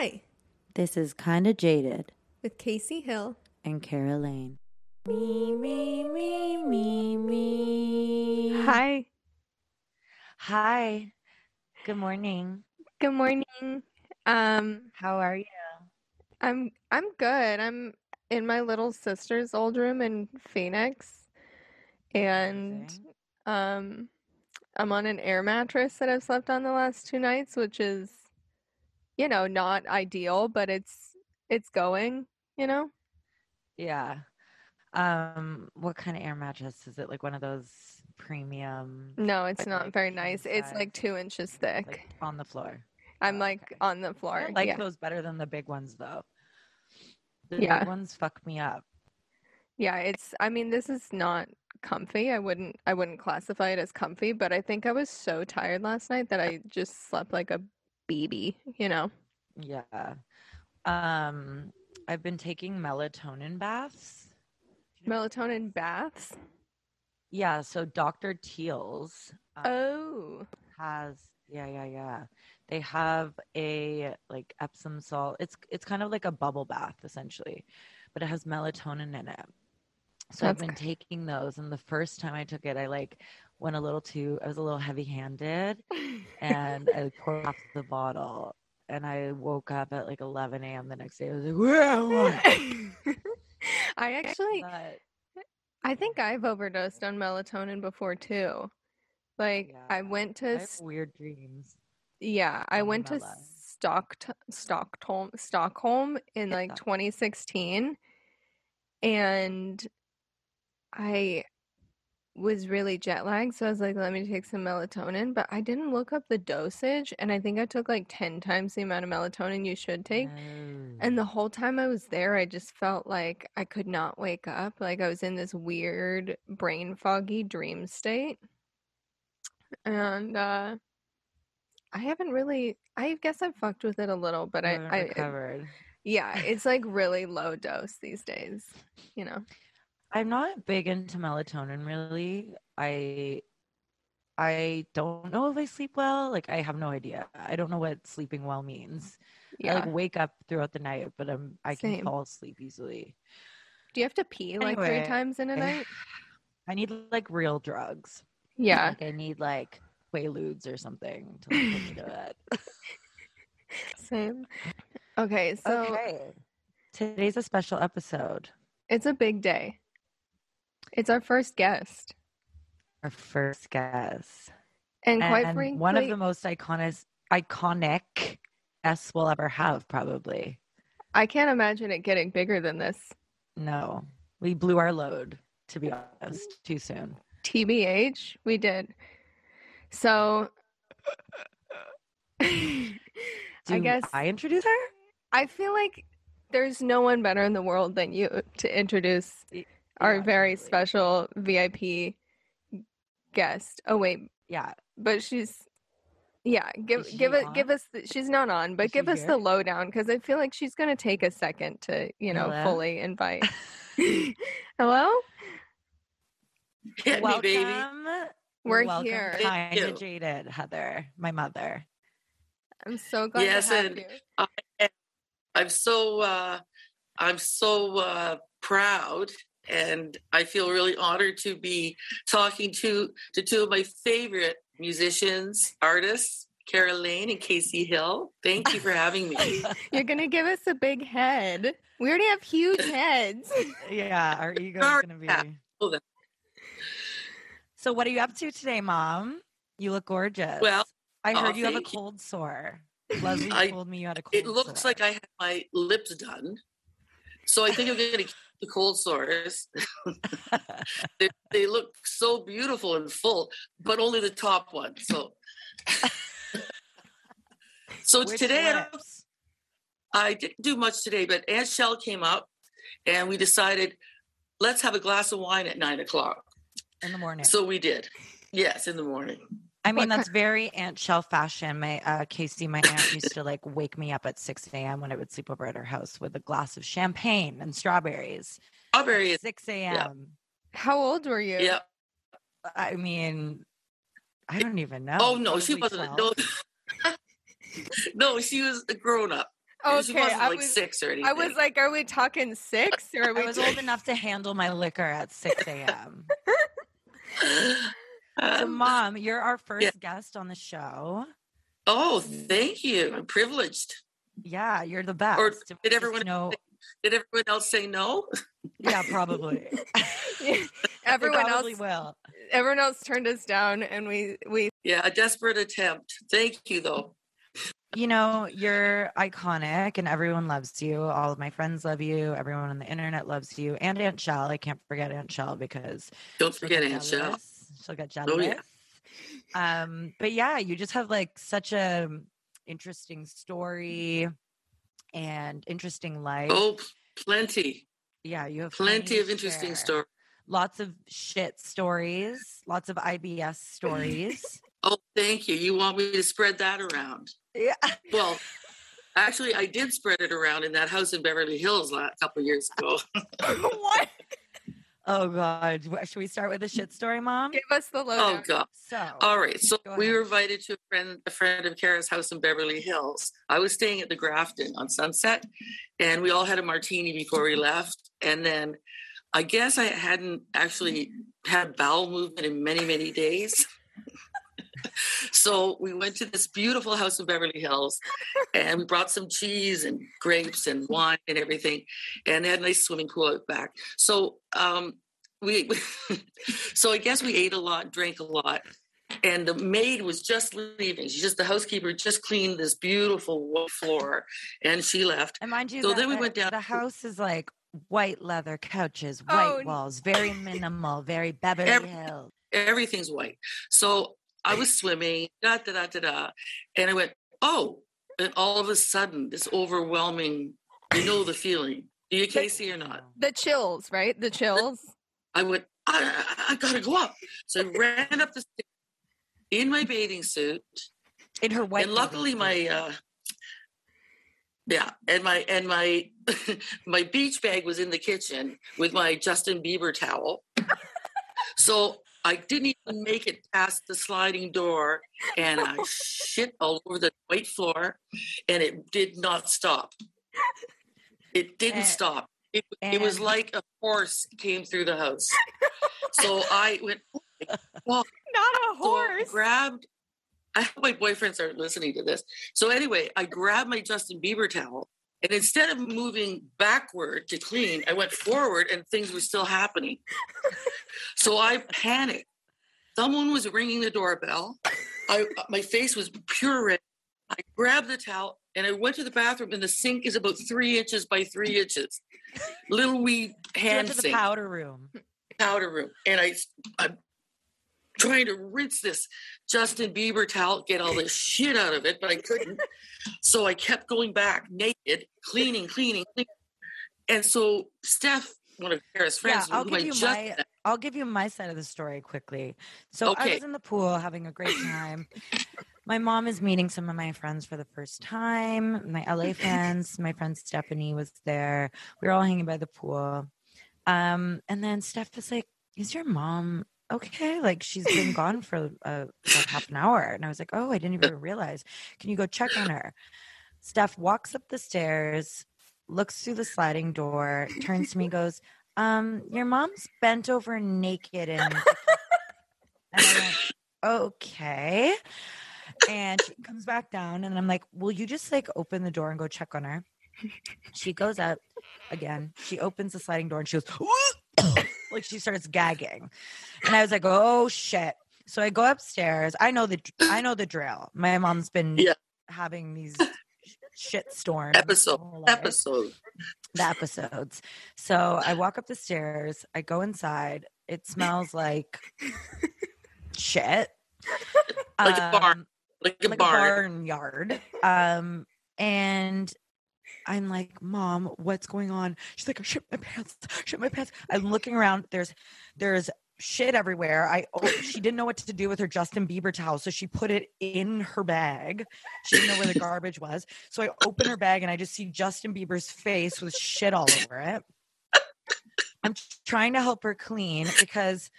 Hi, This is Kinda Jaded with Casey Hill. and Kara Lane. Me, me, me, me, me. Hi. Hi. Good morning. Good morning. Um, How are you? I'm I'm good. I'm in my little sister's old room in Phoenix, and Amazing. um, I'm on an air mattress that I've slept on the last two nights, which is, you know, not ideal, but it's it's going, you know. Yeah. Um, what kind of air mattress is it? Like one of those premium, No, it's Like- not like very nice. It's like two inches thick. like on the floor? I'm Oh, like okay. on the floor. I like yeah. those better than the big ones though. The Yeah. big ones fuck me up. Yeah, it's I mean this is not comfy. I wouldn't I wouldn't classify it as comfy, but I think I was so tired last night that I just slept like a baby, you know. Yeah. Um, I've been taking melatonin baths. Melatonin baths. Yeah, so Dr. Teal's um, Oh. has yeah, yeah, yeah. They have a like Epsom salt. It's it's kind of like a bubble bath essentially, but it has melatonin in it. So I've That's been taking those and the first time I took it I like went a little too I was a little heavy-handed and I poured off the bottle and I woke up at like 11 a.m. the next day. I was like, where am I? I actually But I think I've overdosed on melatonin before too. Like I Yeah, went I to have s- weird dreams. yeah, I went to Mela. Stock Stockholm Stockholm in like 2016 and I was really jet lagged, so I was like, let me take some melatonin, but I didn't look up the dosage, and I think I took like 10 times the amount of melatonin you should take. And the whole time I was there, I just felt like I could not wake up. Like I was in this weird brain foggy dream state. And uh I haven't really I guess I've fucked with it a little, but I I recovered. yeah, it's like really low dose these days, you know. I'm not big into melatonin really. I I don't know if I sleep well. Like I have no idea. I don't know what sleeping well means. I Yeah. like wake up throughout the night, but I'm I can fall asleep easily. Do you have to pee like three times in a night? I need like real drugs. Yeah. Like I need like Quaaludes or something to like, put me to bed. Same. Okay, so okay. Today's a special episode. it's a big day. It's our first guest. Our first guest. And quite and frankly, one of the most iconic iconic S we'll ever have, probably. I can't imagine it getting bigger than this. No, we blew our load. To be honest, too soon. TBH, we did. So I guess I introduce her? I feel like there's no one better in the world than you to introduce our yeah, very totally. special VIP guest. Oh wait, Yeah, but she's yeah, give Is give she it give us the, she's not on, but Is give she us the lowdown because I feel like she's gonna take a second to, you know, Hello? fully invite. Hello? Hit me, baby. welcome. We're welcome, here. Thank Kinda jaded, Heather, my mother. I'm so glad Yes, to have and- you. I'm so uh, I'm so uh, proud, and I feel really honored to be talking to to two of my favorite musicians, artists, Kara Lane and Casey Hill. Thank you for having me. You're gonna give us a big head. We already have huge heads. yeah, our ego's Sorry, gonna be. yeah. So, what are you up to today, Mom? You look gorgeous. Well, I aw, heard you have a thank you. cold sore. Leslie I- told me you had a cold it looks sore. like I had my lips done, so I think I'm going to keep the cold sores. they, they look so beautiful and full, but only the top one. So, so Which today I. I didn't do much today, but Aunt Shell came up, and we decided let's have a glass of wine at nine o'clock. in the morning. So we did. Yes, in the morning. I mean, What that's very Aunt Shell fashion. My uh, Casey, my aunt used to like wake me up at 6 a.m. when I would sleep over at her house with a glass of champagne and strawberries. Strawberry. At 6 a.m. How old were you? Yeah. I mean, I don't even know. Oh no, she wasn't. 12. No, no, she was a grown up. she Okay, wasn't I like was six or anything. I was like, are we talking six or are we I was old enough to handle my liquor at 6 a.m. So, Um, mom, you're our first yeah. guest on the show. oh, thank you. I'm privileged. Yeah, you're the best. Or And did everyone know? Did everyone else say no? Yeah, probably. They everyone else will. everyone else turned us down and we we Yeah, a desperate attempt. Thank you, though. You know, you're iconic and everyone loves you. All of my friends love you. Everyone on the internet loves you. And Aunt Shell. I can't forget Aunt Shell because Don't forget Aunt Shell. She'll get jealous. Oh, yeah. Um, but yeah, you just have like such a interesting story and interesting life. Oh, plenty, yeah, you have plenty to of interesting stories. Lots of shit stories, lots of IBS stories. Oh, thank you. You want me to spread that around? yeah. Well, actually, I did spread it around in that house in Beverly Hills a couple years ago. what? Oh God. Should we start with a shit story, mom? Give us the Oh. God! So All right, so we were invited to a friend, a friend of Kara's house in Beverly Hills. I was staying at the Grafton on Sunset, and we all had a martini before we left. And then, I guess I hadn't actually mm. had bowel movement in many, many days. so we went to this beautiful house in Beverly Hills, and we brought some cheese and grapes and wine and everything, and they had a nice swimming pool out back. So um, we, so I guess we ate a lot, drank a lot, and the maid was just leaving. She just the housekeeper just cleaned this beautiful floor, and she left. and mind you, so the, then we went down- The house is like white leather couches, white Oh, walls, very minimal, very Beverly Every- Hills. Everything's white. So I was swimming, da da da da da, and I went, oh, and all of a sudden, this overwhelming, you know the feeling. Do you, Casey, or not? The chills, right? The chills. I went, I, I, I gotta go up. So I ran up the stairs in my bathing suit, In her white. and luckily my uh yeah and my and my my beach bag was in the kitchen with my justin bieber towel so i didn't even make it past the sliding door and i shit all over the white floor and it did not stop it didn't And- stop it, it was like a horse came through the house so i went oh well, Not a so I horse. grabbed. I hope my boyfriends aren't listening to this. So anyway, I grabbed my Justin Bieber towel, and instead of moving backward to clean, I went forward, and things were still happening. so I panicked. Someone was ringing the doorbell. I my face was pure red. I grabbed the towel and I went to the bathroom, and the sink is about three inches by three inches. Little wee hand went to the sink powder room. powder room and I I'm trying to rinse this Justin Bieber towel, get all this shit out of it, but I couldn't. So I kept going back naked, cleaning, cleaning, cleaning. And so Steph, one of Kara's friends, yeah, I'll who give you just my- met, I'll give you my side of the story quickly. So I was in the pool having a great time. my mom is meeting some of my friends for the first time. My LA friends, my friend Stephanie was there. We were all hanging by the pool. Um, and then Steph was like, "Is your mom okay? Like she's been gone for uh, like half an hour." And I was like, "Oh, I didn't even realize. Can you go check on her?" Steph walks up the stairs, looks through the sliding door, turns to me, goes, um, your mom's bent over naked and, and I went, okay. And she comes back down and I'm like, will you just like open the door and go check on her? She goes up again. She opens the sliding door and she goes, like she starts gagging. And I was like, oh shit. So I go upstairs. I know the I know the drill. My mom's been Yeah. having these shit storms. episode, episode. the episodes. So I walk up the stairs, I go inside. It smells like shit. Like a barn. Like a like barn. a barnyard. Um, and I'm like, Mom, what's going on? She's like, I shit my pants, shit my pants. I'm looking around. There's there's shit everywhere. I oh, she didn't know what to do with her Justin Bieber towel, so she put it in her bag. She didn't know where the garbage was. So I open her bag and I just see Justin Bieber's face with shit all over it. I'm trying to help her clean because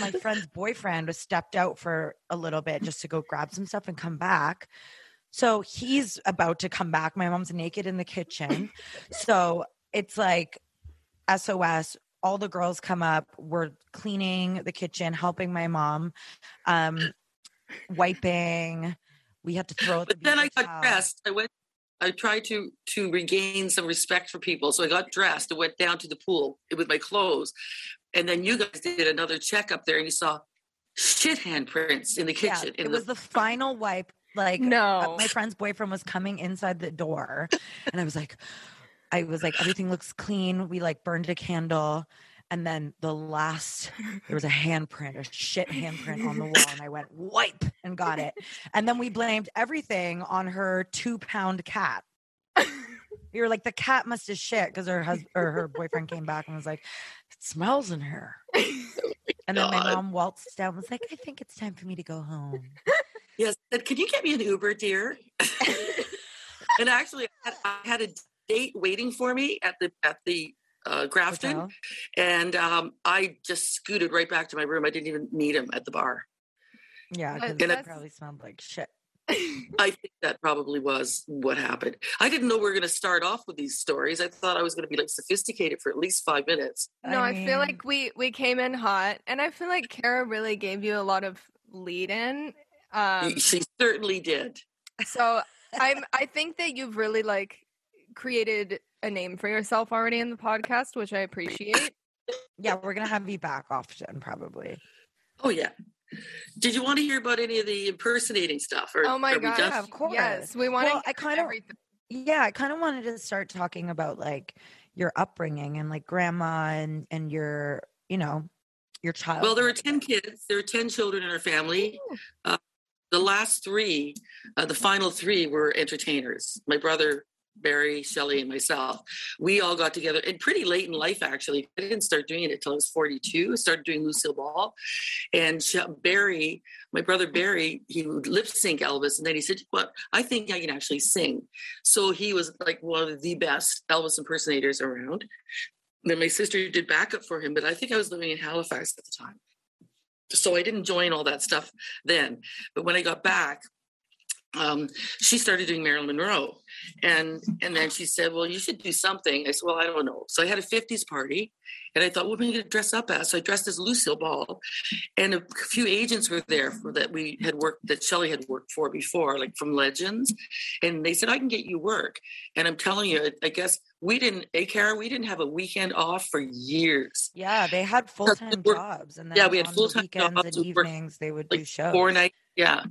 my friend's boyfriend was stepped out for a little bit just to go grab some stuff and come back. So he's about to come back. My mom's naked in the kitchen. so it's like SOS. All the girls come up. We're cleaning the kitchen, helping my mom, um, wiping. We had to throw. But then I got dressed. I went. I tried to to regain some respect for people, so I got dressed and went down to the pool with my clothes. And then you guys did another check up there, and you saw shit handprints in the kitchen. Yeah, it was the final wipe. Like uh, No. my friend's boyfriend was coming inside the door, and I was like, I was like, everything looks clean. We like burned a candle. And then the last, there was a handprint, a shit handprint on the wall. And I went, wipe, and got it. And then we blamed everything on her two pound cat. We were like, the cat must have shit because her husband or her boyfriend came back and was like, it smells in here. And then my mom waltzed down and was like, I think it's time for me to go home. Yes. Said, Can you get me an Uber, dear? and actually, I had, I had a date waiting for me at the at the uh, Grafton, Hotel. and um, I just scooted right back to my room. I didn't even meet him at the bar. Yeah, But because it probably smelled like shit. I think that probably was what happened. I didn't know we were going to start off with these stories. I thought I was going to be like sophisticated for at least five minutes. No, I, feel like we we came in hot, and I feel like Kara really gave you a lot of lead in. Um, she certainly did. so I'm I think that you've really like created a name for yourself already in the podcast, which I appreciate. yeah, we're gonna have you back often, probably. Oh yeah. Did you want to hear about any of the impersonating stuff? Or Oh my are god! done? of course. Yes, we want Well, to. I kinda- Yeah, I kind of wanted to start talking about like your upbringing and like grandma and and your, you know, your child. Well, there were 10 kids. There were 10 children in our family. Uh, the last three, uh, the final three were entertainers. My brother, Barry, Shelley, and myself. We all got together and pretty late in life, actually. I didn't start doing it until I was 42. I started doing Lucille Ball. And Barry, my brother Barry, he would lip sync Elvis. And then he said, Well, I think I can actually sing. So he was like one of the best Elvis impersonators around. Then my sister did backup for him, but I think I was living in Halifax at the time so I didn't join all that stuff then. But when I got back, um, she started doing Marilyn Monroe, and and then she said, "Well, you should do something." I said, "Well, I don't know." So I had a '50s party, and I thought, "What am I going to dress up as?" So I dressed as Lucille Ball, and a few agents were there for, that we had worked that Shelley had worked for before, like from Legends, and they said, "I can get you work." And I'm telling you, I guess we didn't, a Kara, we didn't have a weekend off for years. Yeah, they had full time jobs, and then yeah, we had full-time weekends jobs, and evenings they would like do shows. four nights yeah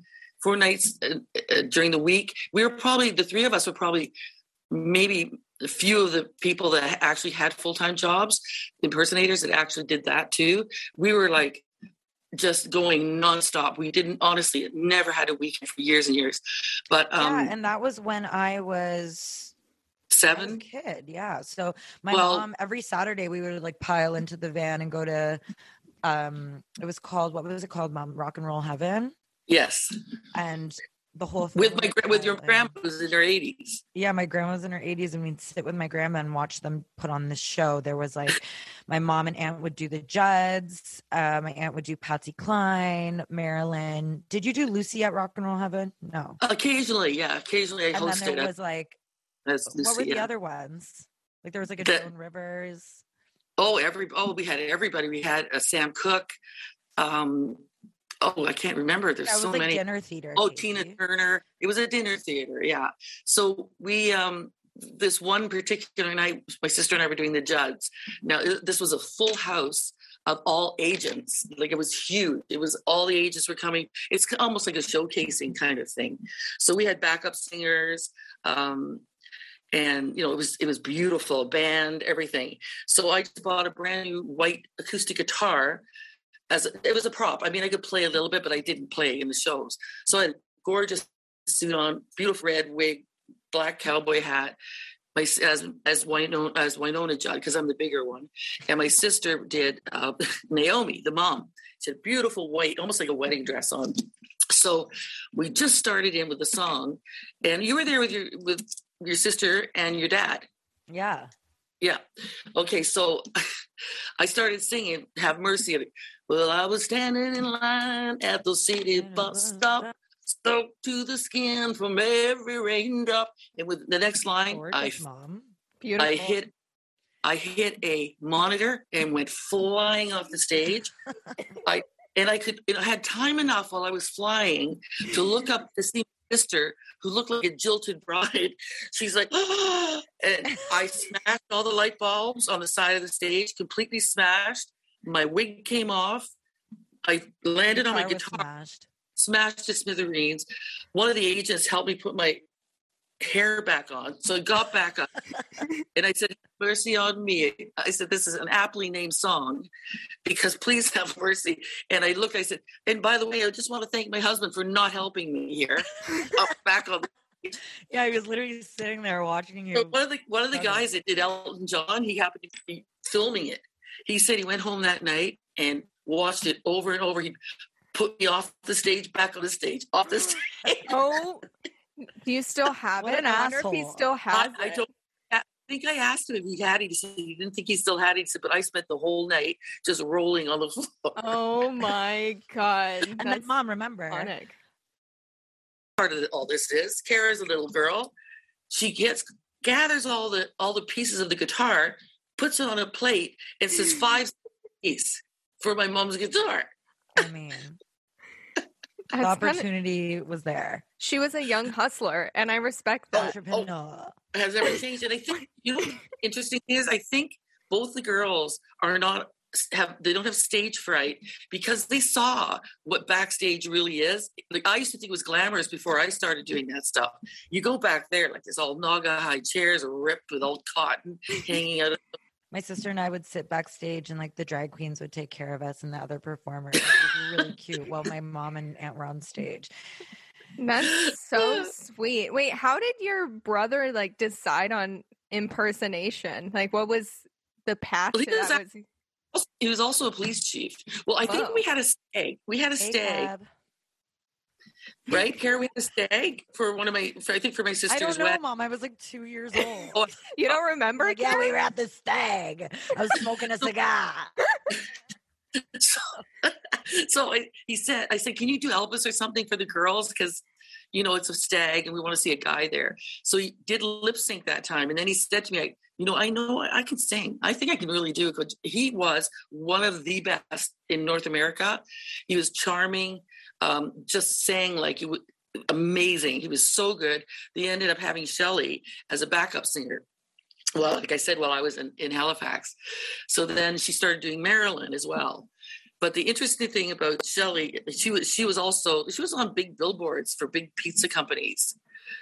four nights uh, uh, during the week we were probably the three of us were probably maybe a few of the people that actually had full-time jobs impersonators that actually did that too we were like just going nonstop we didn't honestly never had a weekend for years and years but um yeah, and that was when I was I was seven kid. Yeah, so my Well- mom every Saturday we would like pile into the van and go to. Um, it was called what was it called, Mom? Rock and Roll Heaven, yes and the whole with my with your pile in. grandma her 80s yeah, my grandma's in her 80s, and we'd sit with my grandma and watch them put on this show. There was like my mom and aunt would do the Judds. Uh, my aunt would do Patsy Cline, Marilyn. Did you do Lucy at Rock and Roll Heaven? No. occasionally yeah occasionally i And then there it was like, what Lucy, were the yeah. other ones? Like there was like a The- Joan Rivers. Oh, every oh, we had everybody. We had uh, Sam Cooke. Um, oh, I can't remember. There's so like many. dinner theater. Oh. Tina Turner. It was a dinner theater. Yeah. So we um this one particular night, my sister and I were doing the Judds. Now this was a full house of all agents. Like it was huge. It was all the agents were coming. It's almost like a showcasing kind of thing. So we had backup singers. Um, and you know it was it was beautiful band everything so i just bought a brand new white acoustic guitar as it was a prop i mean i could play a little bit but i didn't play in the shows so i had a gorgeous suit on beautiful red wig black cowboy hat my as as Wynonna as Wynonna Judd because I'm the bigger one, and my sister did uh, Naomi, the mom. She had beautiful white, almost like a wedding dress on. So we just started in with the song, and you were there with your with your sister and your dad. Yeah. Yeah. Okay. So I started singing "Have Mercy." Well, I was standing in line at the city bus stop soaked to the skin from every raindrop. And with the next line, I mom. Beautiful. I hit I hit a monitor and went flying off the stage. I and I could I had time enough while I was flying to look up to see my sister who looked like a jilted bride. She's like, and I smashed all the light bulbs on the side of the stage, completely smashed. My wig came off. I landed on my Guitar smashed. smashed to smithereens. One of the agents helped me put my hair back on. So I got back up and I said, Mercy on me. I said, This is an aptly named song because please have mercy. And I looked, I said, And by the way, I just want to thank my husband for not helping me here. Up back on Yeah, he was literally sitting there watching you. one of the one of the guys that did Elton John, he happened to be filming it. He said he went home that night and watched it over and over. He put me off the stage, back on the stage, off the stage. Oh, do you still have it? an I wonder if he still has I it. don't. I think I asked him if he had it. He said he didn't think he still had it. He said, but I spent the whole night just rolling on the floor. Oh my god, and then mom, remember, iconic. Part of all this is Kara's a little girl. She gets gathers all the all the pieces of the guitar, puts it on a plate, and says mm. five piece for my mom's guitar. I mean, the That's kinda- opportunity was there. she was a young hustler, and I respect Oh, that. Entrepreneur. Oh. Has ever changed. And I think you know, interesting thing is I think both the girls are not have they don't have stage fright because they saw what backstage really is. Like I used to think it was glamorous before I started doing that stuff. You go back there, like there's all Naugahyde chairs ripped with old cotton hanging out. Of, My sister and I would sit backstage, and like the drag queens would take care of us, and the other performers. It was really cute while my mom and aunt were on stage. That's so sweet. Wait, how did your brother like decide on impersonation? Like, what was the path Well, he was that? act- Was he was also a police chief. Well, I think we oh. had a stag. We had a Hey, stag, Gab. Right? Had a stag for one of my. For, I think for my I sister's don't know, wedding. mom. I was like two years old. Oh, you don't oh, remember? Like, yeah, we were at the stag. I was smoking a cigar. so, so I, he said, I said, can you do Elvis or something for the girls? Because, you know, it's a stag and we want to see a guy there. So he did lip sync that time. And then he said to me, I, you know, I know I can sing. I think I can really do it. He was one of the best in North America. He was charming, um, just sang like was amazing. He was so good. They ended up having Shelley as a backup singer. Well, like I said, while I was in, in Halifax. So then she started doing Marilyn as well. But the interesting thing about Shelley, she was she was also she was on big billboards for big pizza companies.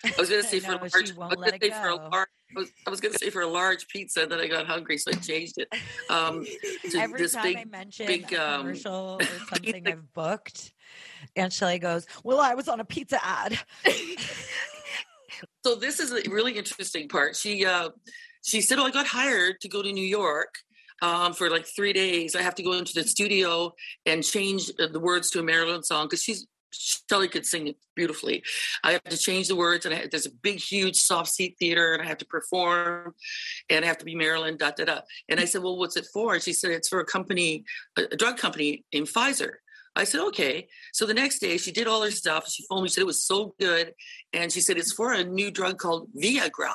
I was going to say for a large, I was gonna it say for a large, I was, was going to say for a large pizza, and then I got hungry, so I changed it. Um, to Every this time big, I mention big, a um, commercial or something I've booked, Aunt Shelley goes, "Well, I was on a pizza ad." so this is a really interesting part. She uh, she said, "Oh, I got hired to go to New York." Um, for like three days, I have to go into the studio and change uh, the words to a Marilyn song because she's Shelley could sing it beautifully. I have to change the words, and I, there's a big, huge soft seat theater, and I have to perform, and I have to be Marilyn, Da da da. And I said, "Well, what's it for?" And she said, "It's for a company, a, drug company in Pfizer." I said, "Okay." So the next day, she did all her stuff. She phoned me. She said it was so good, and she said it's for a new drug called Viagra.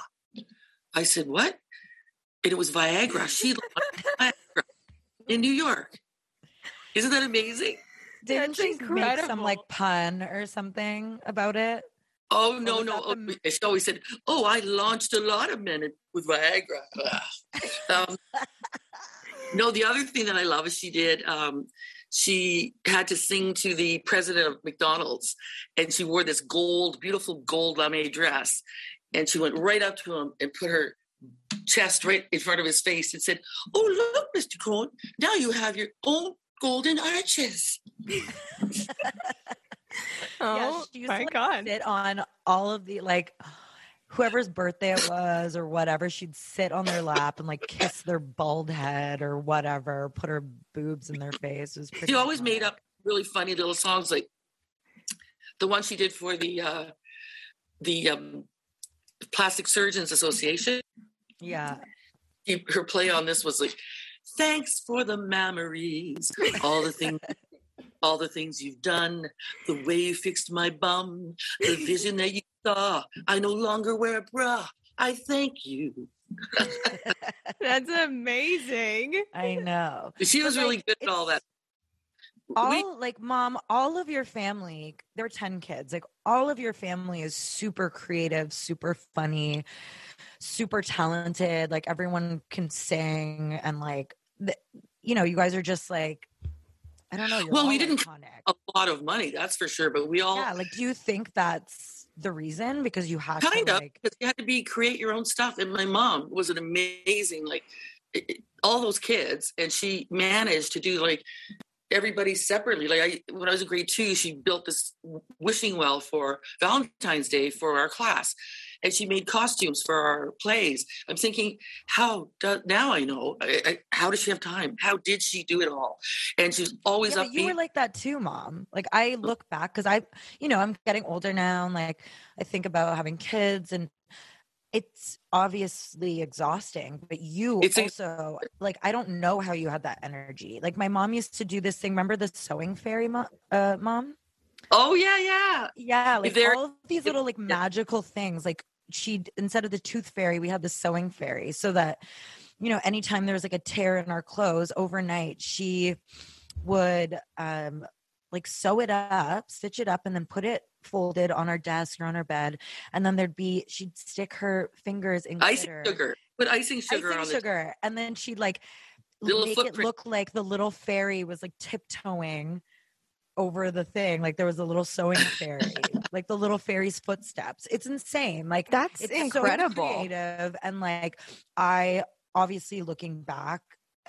I said, "What?" And it was Viagra. She Viagra in New York. Isn't that amazing? Didn't That's she make some like pun or something about it? Oh no, no! Oh, she always said, "Oh, I launched a lot of men with Viagra." Ugh. um, no, the other thing that I love is she did. Um, she had to sing to the president of McDonald's, and she wore this gold, beautiful gold lame dress, and she went right up to him and put her chest right in front of his face and said, "Oh, look, Mr. Cohen, now you have your own golden arches." Oh she my to like, god! sit on all of the like whoever's birthday it was or whatever. She'd sit on their lap and like kiss their bald head or whatever. Put her boobs in their face. It was pretty She always made up really funny little songs like the one she did for the uh the um Plastic Surgeons Association. Yeah. Her play on this was like, "Thanks for the memories, all the things all the things you've done, the way you fixed my bum, the vision that you saw. I no longer wear a bra. I thank you. That's amazing. I know. She was But, really like, good at all that. it's- We- all like mom all of your family there are 10 kids like all of your family is super creative super funny super talented like everyone can sing and like th- you know you guys are just like i don't know Well, we didn't iconic. a lot of money, that's for sure. But we all yeah like do you think that's the reason because you had kind to of like because you had to be create your own stuff. And my mom was an amazing like it- it- all those kids, and she managed to do like everybody separately. Like I, when I was in grade two, she built this wishing well for Valentine's Day for our class. And she made costumes for our plays. I'm thinking, how does now I know? I, I, how does she have time? How did she do it all? And she's always yeah, up. you were like that too, mom. Like I look back because I, you know, I'm getting older now, and like I think about having kids, and it's obviously exhausting. But you It's ex- also like I don't know how you had that energy. Like my mom used to do this thing. Remember the sewing fairy, mo- uh, mom? oh yeah, yeah. Yeah, like there- all these little like magical things. Like she instead of the tooth fairy, we had the sewing fairy, so that you know, anytime there was like a tear in our clothes overnight, she would um like sew it up, stitch it up, and then put it folded on our desk or on our bed. And then there'd be she'd stick her fingers in Icing glitter, sugar. Put icing sugar icing on the sugar, and then she'd like Little make footprint. it look like the little fairy was like tiptoeing over the thing like there was a little sewing fairy like the little fairy's footsteps it's insane like That's it's incredible. so creative and like i obviously looking back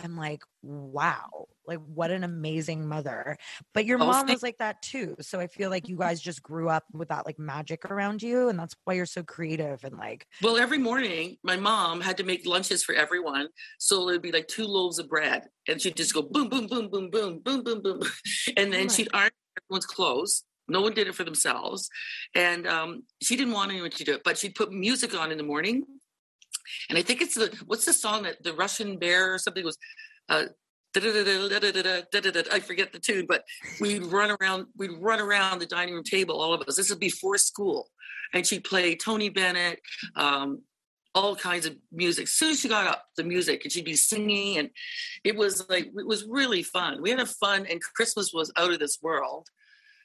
i'm like wow like what an amazing mother but your Oh, mom was like that too so i feel like you guys just grew up with that like magic around you and that's why you're so creative and like Well, every morning, my mom had to make lunches for everyone. So it would be like two loaves of bread. And she'd just go boom, boom, boom, boom, boom, boom, boom, boom. And then my she'd iron everyone's clothes. No one did it for themselves. And um, she didn't want anyone to do it, but she'd put music on in the morning. And I think it's the, what's the song that the Russian bear or something was, I forget the tune, but we'd run around, we'd run around the dining room table, all of us. This is before school. And she'd play Tony Bennett, um, all kinds of music. As soon as she got up, the music, and she'd be singing, and it was like it was really fun. We had a fun, and Christmas was out of this world.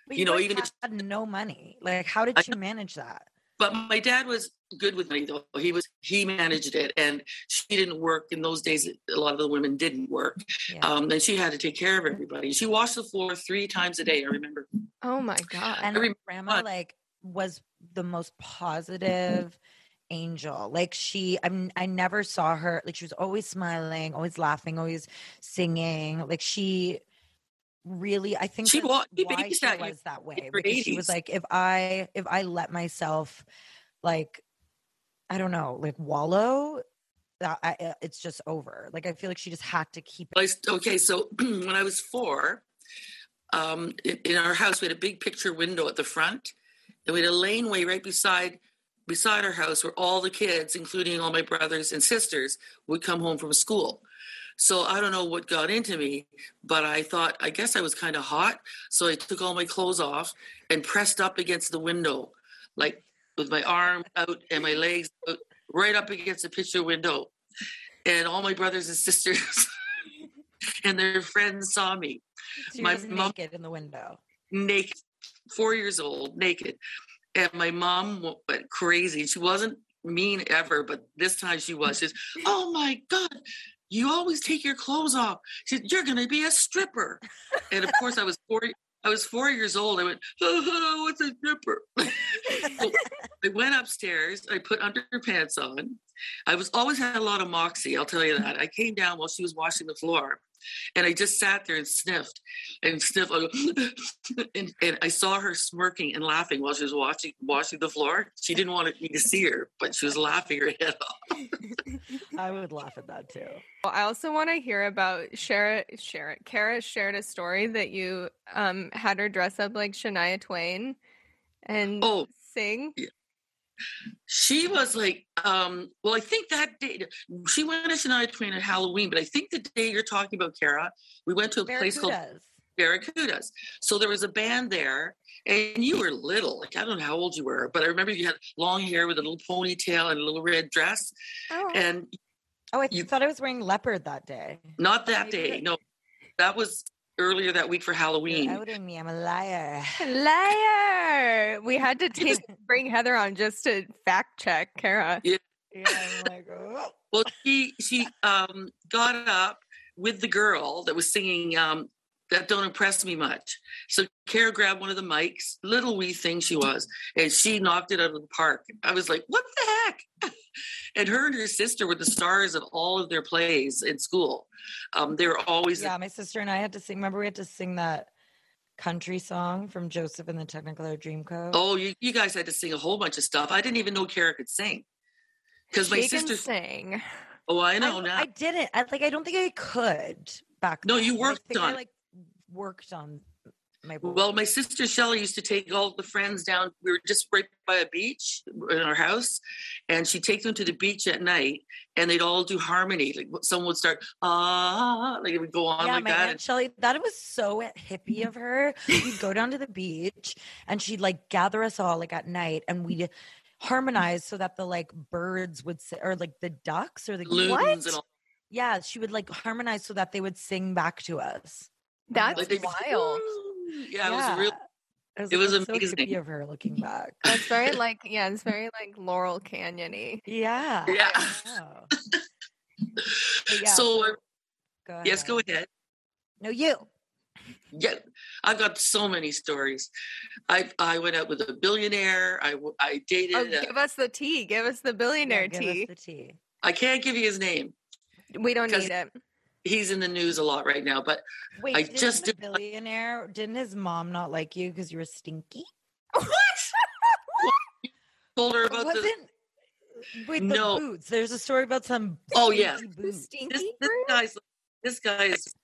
but You know, guys even if- had no money like how did you manage that But my dad was good with money, though. He was he managed it, and she didn't work in those days. A lot of the women didn't work, yeah. um, and she had to take care of everybody. She washed the floor three times a day. I remember. Oh my god. and every grandma month. like was the most positive angel like she i'm i never saw her like she was always smiling always laughing always singing like she really i think She wa- why she you was that way because she was like if i if i let myself like i don't know like wallow that I, uh, it's just over like i feel like she just had to keep I, okay, so when I was four, um, in, in our house we had a big picture window at the front, and we had a laneway right beside beside our house where all the kids, including all my brothers and sisters, would come home from school. So I don't know what got into me, but I thought I guess I was kind of hot, so I took all my clothes off and pressed up against the window, like with my arm out and my legs out, right up against the picture window. And all my brothers and sisters and their friends saw me so my mom- naked in the window naked, four years old, naked. And my mom went crazy. She wasn't mean ever, but this time she was. She's, oh my God, you always take your clothes off. She said, you're going to be a stripper. And of course, I was four. I was four years old. I went, oh, what's a stripper? So I went upstairs. I put underpants on. I was always had a lot of moxie. I'll tell you that. I came down while she was washing the floor, and I just sat there and sniffed and sniffed. And, and I saw her smirking and laughing while she was washing washing the floor. She didn't want me to see her, but she was laughing her head off. i would laugh at that too Well, I also want to hear about share it, share it. Kara shared a story that you um had her dress up like Shania Twain and Oh. sing. She was like, um, well, I think that day she went to Shania Twain at Halloween, but I think the day you're talking about, Kara, we went to a place called Barracudas. Barracudas. So there was a band there, and you were little. Like I don't know how old you were, but I remember you had long hair with a little ponytail and a little red dress. Oh. And Oh, I You- thought I was wearing leopard that day. not that day. No, that was earlier that week for You're Halloween. outing me. I'm a liar. Liar! We had to take bring Heather on just to fact check Kara. Yeah, I'm like, oh. Well, she she um, got up with the girl that was singing um, "That Don't Impress Me Much." So Kara grabbed one of the mics, little wee thing she was, and she knocked it out of the park. I was like, "What the heck?" And her and her sister were the stars of all of their plays in school. Um, they were always yeah, my sister and I had to sing. Remember, we had to sing that country song from Joseph and the Technicolor Dreamcoat. oh, you, you guys had to sing a whole bunch of stuff. I didn't even know Kara could sing because my sister. sing. Oh, I know I, now. I didn't. I like. I don't think I could back. No, you then, but I worked think on I like worked on my. voice. Well, my sister Shelley used to take all the friends down. We were just right by a beach in our house, and she'd take them to the beach at night, and they'd all do harmony. Like someone would start ah, like it would go on yeah, like my that. aunt Shelly, that was so hippie of her. We'd go down to the beach and she'd like gather us all like at night and we'd harmonize so that the like birds would say or like the ducks or the Loons What? and all. yeah, she would like harmonize so that they would sing back to us. That's Like they'd be, wild. Yeah, it was real. was, it was that's amazing. So hippie of her looking back. That's very like yeah, it's very like Laurel Canyon-y. yeah. Yeah. I know. But yeah, so uh, go yes, go ahead. ahead. No, you. Yeah, I've got so many stories. I I went out with a billionaire. I I dated. Oh, a- give us the tea. Give us the billionaire Yeah, give us tea. the tea. I can't give you his name. We don't need it. He's in the news a lot right now. But Wait, I just the did- billionaire didn't his mom not like you because you were stinky? What told her about the. Wasn't wait the No. boots? There's a story about some Oh yeah, this, this guy's this guy is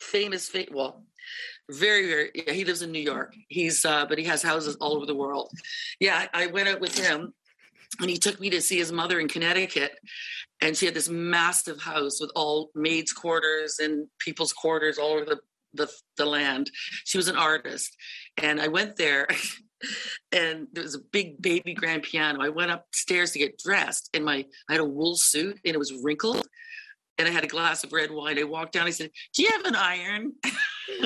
famous fa- well very very yeah, he lives in new york he's uh but he has houses all over the world yeah I went out with him and he took me to see his mother in connecticut and she had this massive house with all maids quarters and people's quarters all over the the, the land she was an artist and i went there and there was a big baby grand piano i went upstairs to get dressed and my i had a wool suit and it was wrinkled and I had a glass of red wine. I walked down. I said, "Do you have an iron?"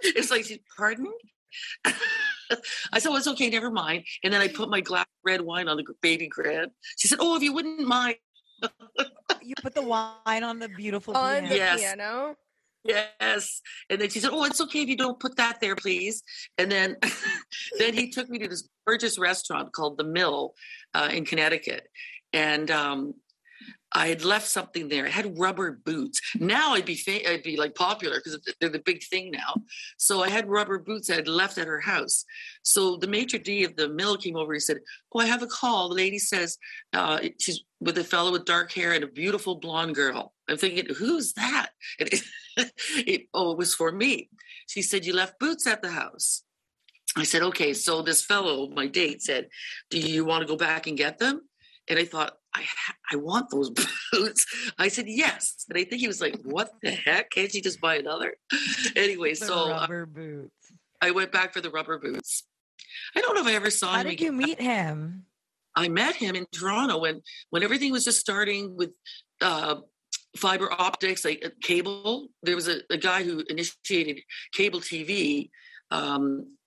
it's like, "Pardon?" I said, "Well, it's okay. Never mind." And then I put my glass of red wine on the baby grand. She said, "Oh, if you wouldn't mind." You put the wine on the beautiful On the piano. Yes. piano. Yes. And then she said, "Oh, it's okay if you don't put that there, please." And then, then he took me to this gorgeous restaurant called the Mill uh, in Connecticut, and um, I had left something there. I had rubber boots. Now I'd be fa- I'd be like popular because they're the big thing now. So I had rubber boots I had left at her house. So the maitre d of the mill came over. He said, "Oh, I have a call. The lady says uh, she's with a fellow with dark hair and a beautiful blonde girl." I'm thinking, "Who's that?" It, it, oh, it was for me. She said, "You left boots at the house." I said, "Okay." So this fellow, my date, said, "Do you want to go back and get them?" And I thought, I I want those boots. I said yes, and I think he was like, "What the heck? Can't you just buy another?" anyway, so I, rubber boots. I went back for the rubber boots. I don't know if I ever saw How him. did you meet him? I met him in Toronto when when everything was just starting with uh, fiber optics, like uh, cable. There was a, a guy who initiated cable TV um,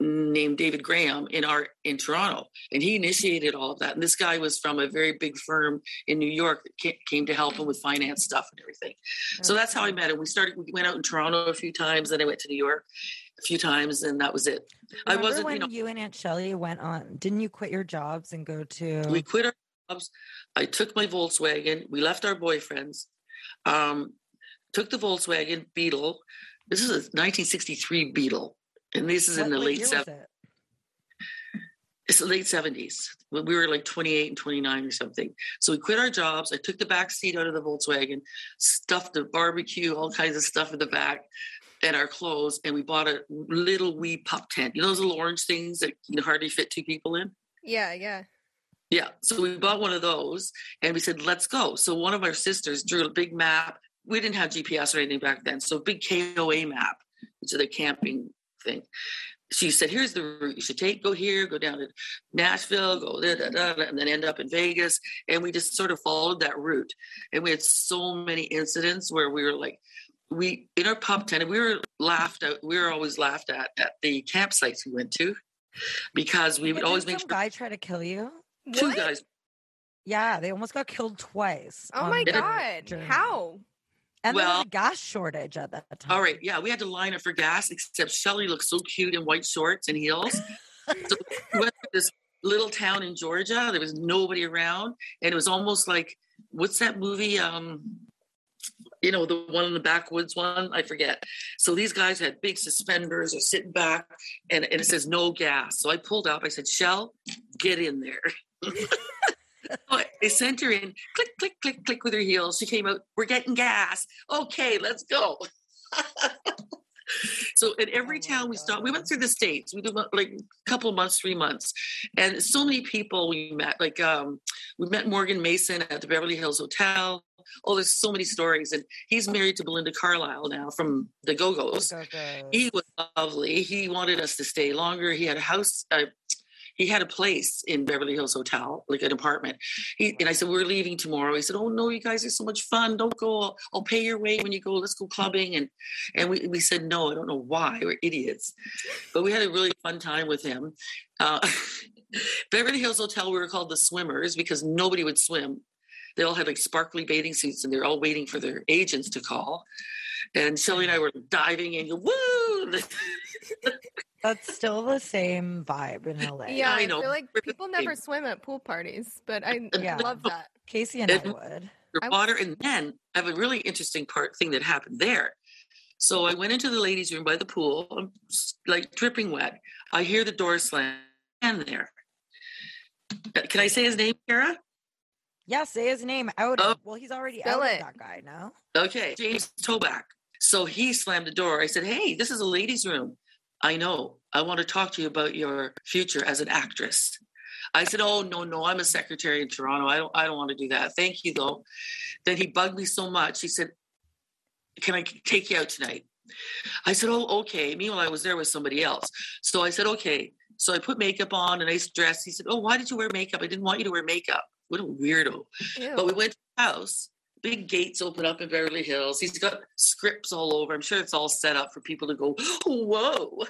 named David Graham in our in Toronto, and he initiated all of that. And this guy was from a very big firm in New York that came to help him with finance stuff and everything. So that's how I met him. We started. We went out in Toronto a few times, then I went to New York a few times, and that was it. I wasn't, when you know- you and Aunt Shelley went on. Didn't you quit your jobs and go to? We quit our jobs. I took my Volkswagen. We left our boyfriends. Um, took the Volkswagen Beetle. This is a 1963 Beetle, and this is in the late seventies. It's the late 70s. When we were like 28 and 29 or something. So we quit our jobs. I took the back seat out of the Volkswagen, stuffed the barbecue, all kinds of stuff in the back, and our clothes, and we bought a little wee pup tent. You know those little orange things that hardly fit two people in? Yeah, yeah. Yeah. So we bought one of those and we said, let's go. So one of our sisters drew a big map, we didn't have GPS or anything back then. So big KOA map, which is the camping thing. She said, "Here's the route you should take. Go here, go down to Nashville, go da, da, da, and then end up in Vegas." And we just sort of followed that route. And we had so many incidents where we were like, we in our pub tent, we were laughed at. We were always laughed at at the campsites we went to because we would always make some sure guy try to kill you. two What? guys. Yeah, they almost got killed twice. Oh my god. journey. How? And there was Well- a gas shortage at that time. All right, yeah, we had to line up for gas. Except Shelly looked so cute in white shorts and heels. so we went to this little town in Georgia. There was nobody around, and it was almost like what's that movie? Um, you know, the one in the backwoods one. I forget. So these guys had big suspenders. They're sitting back, and, and it says no gas. So I pulled up. I said, "Shell, get in there." I sent her in, click, click, click, click with her heels. She came out, we're getting gas. Okay, let's go. so in every Oh town we stopped, we went through the states. We did like a couple months, three months, and so many people we met. Like um, we met Morgan Mason at the Beverly Hills Hotel. Oh, there's so many stories, and he's married to Belinda Carlisle now from the Go Go's. Go-Go's. He was lovely. He wanted us to stay longer. He had a house. Uh, he had a place in Beverly Hills Hotel, like an apartment. He, and I said, "We're leaving tomorrow." He said, "Oh no, you guys are so much fun. Don't go. I'll, pay your way when you go. Let's go clubbing." And and we, we said, "No, I don't know why. We're idiots." But we had a really fun time with him. Uh, Beverly Hills Hotel, we were called the Swimmers because nobody would swim. They all had like sparkly bathing suits, and they're all waiting for their agents to call. And Shelly and I were diving in, woo! That's still the same vibe in LA. Yeah, I I, know. feel like We're people never swim at pool parties, but I Yeah. love that. Casey and I would. your I water. And then I have a really interesting part thing that happened there. So I went into the ladies' room by the pool, I'm like dripping wet. I hear the door slam in there. Can I say his name, Kara? Yeah, say his name out. Oh. well, he's already out it. that guy now. Okay, James Toback. So he slammed the door. I said, Hey, this is a ladies' room. I know. I want to talk to you about your future as an actress. I said, Oh no, no, I'm a secretary in Toronto. I don't I don't want to do that. Thank you though. Then he bugged me so much. He said, Can I take you out tonight? I said, Oh, okay. Meanwhile, I was there with somebody else. So I said, Okay. So I put makeup on, a nice dress. He said, Oh, why did you wear makeup? I didn't want you to wear makeup. What a weirdo. Ew. But we went to the house. Big gates open up in Beverly Hills. He's got scripts all over. I'm sure it's all set up for people to go, whoa.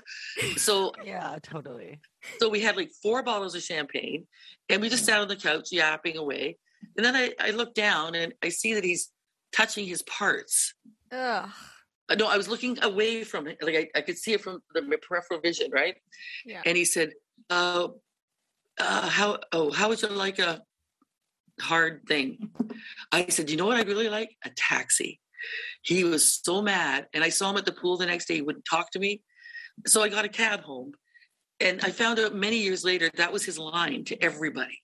So Yeah, totally. so we had like four bottles of champagne and we just sat on the couch yapping away. And then I, I look down and I see that he's touching his parts. Ugh. Uh, No, I was looking away from it. Like I, I could see it from the peripheral vision, right? Yeah. And he said, uh, uh, how, oh, how would you like a hard thing? I said, you know what I really like? A taxi. He was so mad. And I saw him at the pool the next day. He wouldn't talk to me. So I got a cab home. And I found out many years later that was his line to everybody.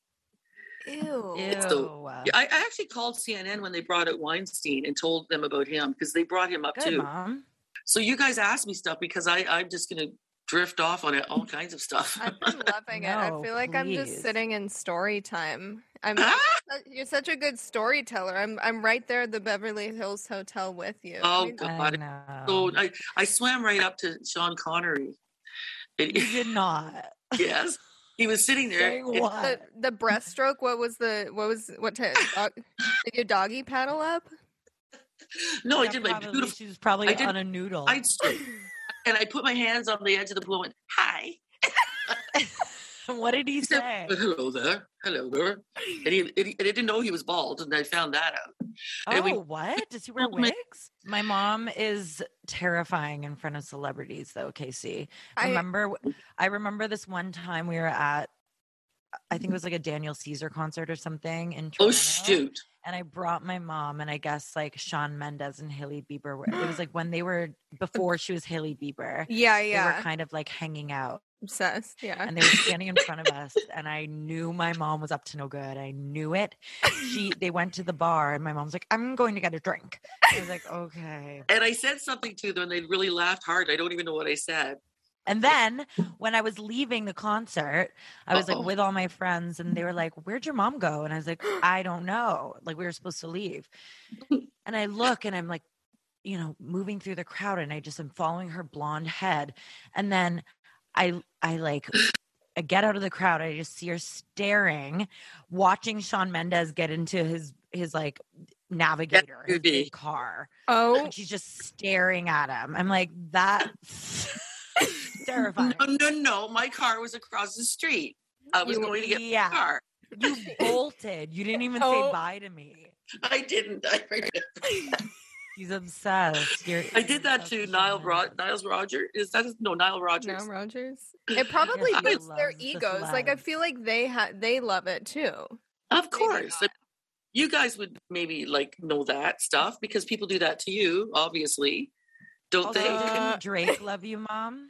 Ew. Ew. So- Yeah, I, I actually called CNN when they brought out Weinstein and told them about him because they brought him up Good too. mom. So you guys asked me stuff because I, I'm just going to drift off on it, all kinds of stuff. I've been loving it. I feel like I'm just sitting in story time. I'm you're such a good storyteller. I'm I'm right there at the Beverly Hills Hotel with you. Oh, I mean, God. I So I, I swam right up to Sean Connery. And- you did not. yes, he was sitting there. Saying the what? the breaststroke. What was the what was what type? Dog, did your doggy paddle up? no, I Yeah, did my probably- beautiful She was probably I did- on a noodle. side stroke, and I put my hands on the edge of the pool and went, "Hi." what did he He said, say? "Hello there, hello there," and he, and he and I didn't know he was bald, and I found that out. and Oh, we- what? Does he wear told wigs? My mom is terrifying in front of celebrities, though. Casey, I remember? I remember this one time we were at, I think it was like a Daniel Caesar concert or something in oh, Toronto. Oh shoot! and I brought my mom, and I guess like Shawn Mendes and Hailey Bieber. Were, it was like when they were before she was Hailey Bieber. yeah They yeah were kind of like hanging out, obsessed yeah. and they were standing in front of us, and I knew my mom was up to no good. I knew it. She, they went to the bar, and my mom's like, "I'm going to get a drink." I was like, "Okay." And I said something to them, and they really laughed hard. I don't even know what I said. And then when I was leaving the concert, I was Uh-oh. like with all my friends, and they were like, "Where'd your mom go?" And I was like, "I don't know." Like we were supposed to leave, And I look and I'm like, you know, moving through the crowd and I just am following her blonde head. And then I I like I get out of the crowd. I just see her staring, watching Shawn Mendes get into his his like navigator, his big car. Oh, And she's just staring at him. I'm like, that's terrifying. No, no, no. My car was across the street. I was You- going to get yeah. my car. You bolted. You didn't even Oh. say bye to me. I didn't. I, remember. He's obsessed. You're, I did that to with Nile Sean Ro- Niles Roger. Is that his, no Nile Rodgers? no, Rodgers. It probably Yes, boosts their loves the egos. Like I feel like they ha- they love it too. Of course. You guys would maybe like know that stuff because people do that to you, obviously. Don't Also, they? Uh, Drake love you, mom?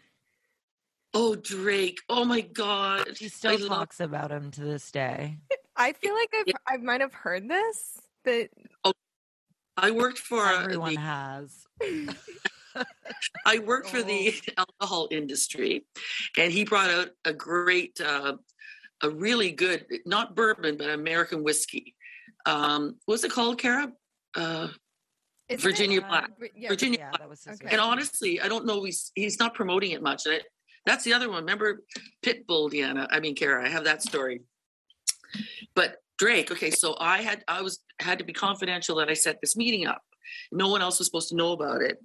Oh, Drake. Oh my God. She I still love- talks about him to this day. I feel like I've Yeah. I might have heard this. That I worked for uh, Everyone the, has. I worked for Oh. the alcohol industry, and he brought out a great, uh, a really good, not bourbon, but American whiskey. Um, what's it called, Kara? Uh, Isn't it- Virginia Uh, Black. yeah, Virginia Yeah, Black. that was his Okay. And honestly, I don't know. He's he's not promoting it much. It, that's the other one. Remember Pitbull, Deanna? I mean, Kara. I have that story. But Drake. Okay, so I had I was had to be confidential that I set this meeting up. No one else was supposed to know about it.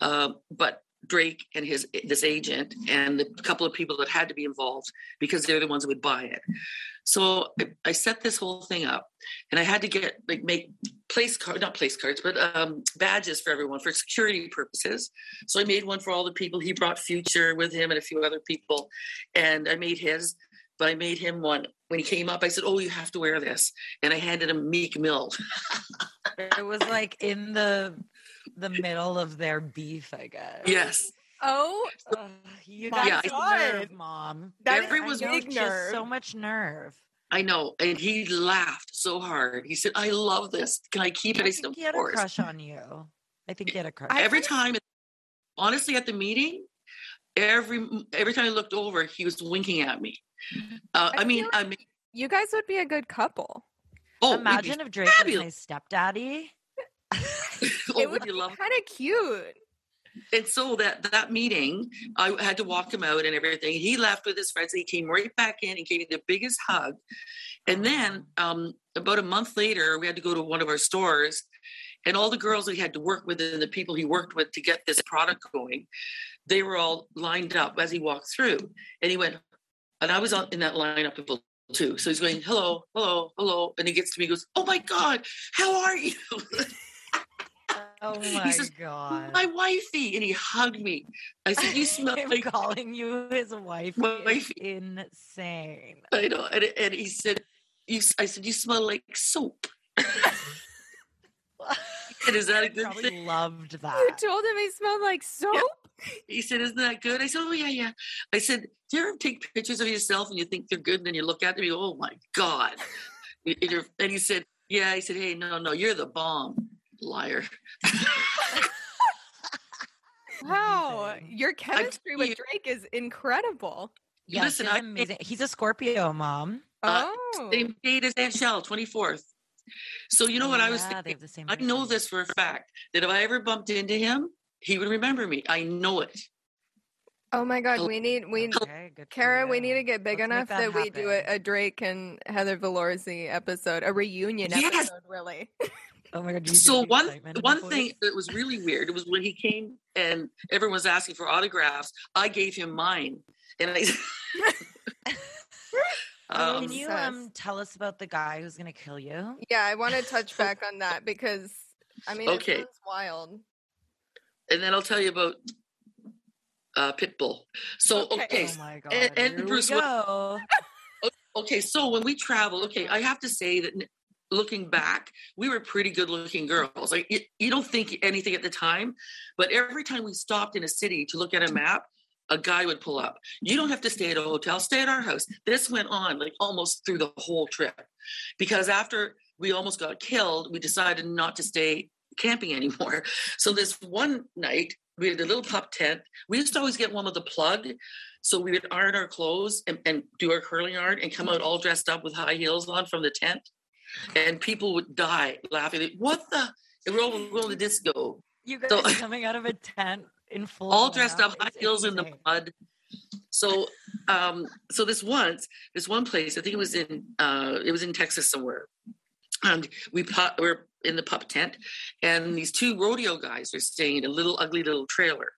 Uh, but Drake and his this agent and the couple of people that had to be involved because they're the ones that would buy it. So I, I set this whole thing up, and I had to get like make place card not place cards but um, badges for everyone for security purposes. So I made one for all the people. He brought Future with him and a few other people, and I made his. But I made him one when he came up. I said, "Oh, you have to wear this," and I handed him Meek Mill. It was like in the the middle of their beef, I guess. yes, Oh, Ugh, you My got God. nerve, mom. that Everyone- is I know, big she has nerve. so much nerve. I know. And he laughed so hard. He said, "I love this. Can I keep it?" I I said, think "Of he had a crush on you. I think he had a crush. Every time honestly at the meeting every every time i looked over he was winking at me uh, I i, mean feel i mean you guys would be a good couple. oh Imagine if Drake was my stepdaddy. oh, it would would be love kind of cute. and so that that meeting i had to walk him out and everything he left with his friends he came right back in and gave me the biggest hug and then um, about a month later we had to go to one of our stores and all the girls that he had to work with and the people he worked with to get this product going they were all lined up as he walked through and he went and i was on in that lineup of too so he's going hello hello hello and he gets to me he goes oh my god how are you Oh my says, god. my wifey and he hugged me i said you smell like calling you his wife Wife. is insane. I know. And, and he said, you, I said, you smell like soap. And is that a good probably thing? loved that. You told him he smelled like soap. He said, isn't that good? I said, oh, yeah, yeah. I said, do you ever take pictures of yourself and you think they're good and then you look at them and you go, oh, my God. And and he said, yeah. He said, hey, no, no, you're the bomb. Liar. Wow, your chemistry with Drake is incredible. Yes, Listen, I- amazing. He's a Scorpio, mom. Uh, Oh, Same date as Aunt Shell, 24th. So you know what I was Yeah, they thinking? have the same I know this for a fact that if I ever bumped into him, he would remember me. I know it. oh my God, we need we. Okay, Kara, we need to get big Let's enough that, we do a, a Drake and Heather Valorzi episode, a reunion Yes. episode, really. Oh my god! you so one one thing that was really weird was when he came and everyone was asking for autographs i gave him mine and i um, Can you um tell us about the guy who's gonna kill you? Yeah, I want to touch back on that because I mean, Okay. it sounds wild. and then i'll tell you about uh pitbull so Okay. okay Oh my god! and- and Bruce we go. okay so when we travel okay i have to say that looking back we were pretty good looking girls like you, you don't think anything at the time but every time we stopped in a city to look at a map a guy would pull up. You don't have to stay at a hotel. Stay at our house. This went on like almost through the whole trip. Because after we almost got killed we decided not to stay camping anymore. So this one night we had a little pup tent. We used to always get one with a plug. So we would iron our clothes and, and do our curling iron and come out all dressed up with high heels on from the tent. And people would die laughing. What the? and we're all going to disco, You guys So- coming out of a tent in full all dressed up, high heels in the mud. So, um, so this once, this one place, I think it was in, uh, it was in Texas somewhere, and we pu- we're in the pup tent, and these two rodeo guys are staying in a little ugly little trailer,